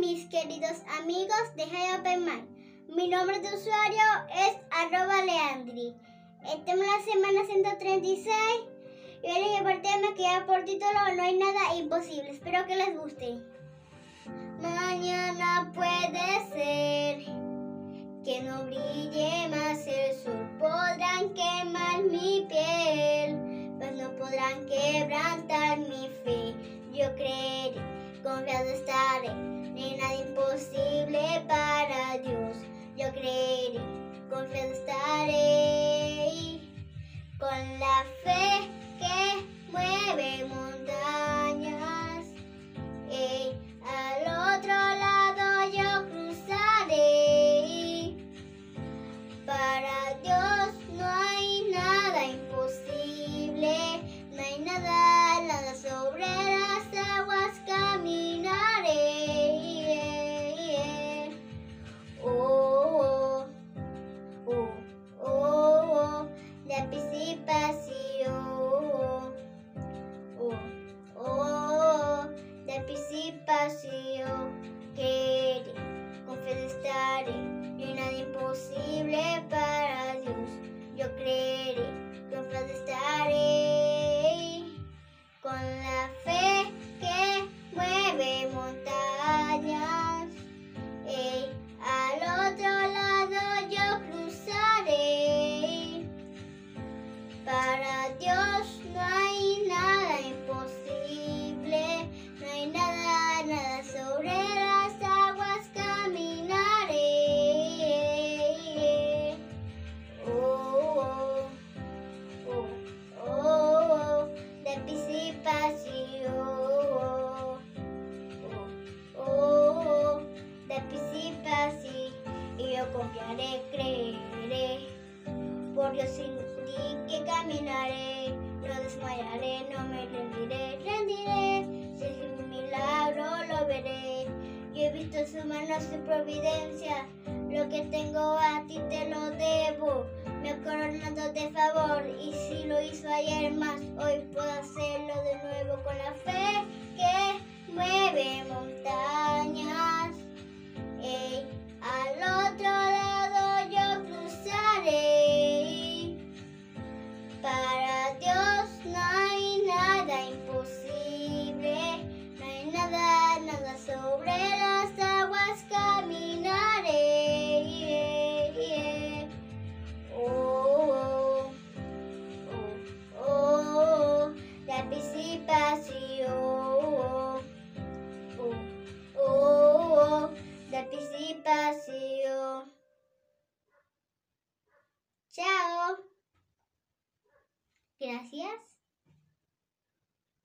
mis queridos amigos de Mind. Mi nombre de usuario es arroba leandri. Estamos en la semana 136 y hoy les el tema que ya por título No hay nada imposible. Espero que les guste. Mañana puede ser que no brille más el sol. Podrán quemar mi piel, pues no podrán quebrantar mi fe. Yo creeré, confiado estaré, no nada imposible para Dios. Yo creeré, confiado estaré, con la fe imposible confiaré, creeré. Por Dios sin ti que caminaré, no desmayaré, no me rendiré, rendiré. Si es un milagro lo veré. Yo he visto su mano, su providencia. Lo que tengo a ti te lo debo. Me ha coronado de favor y si lo hizo ayer más, hoy puedo hacerlo de nuevo con la fe que mueve montañas. Chao. Gracias.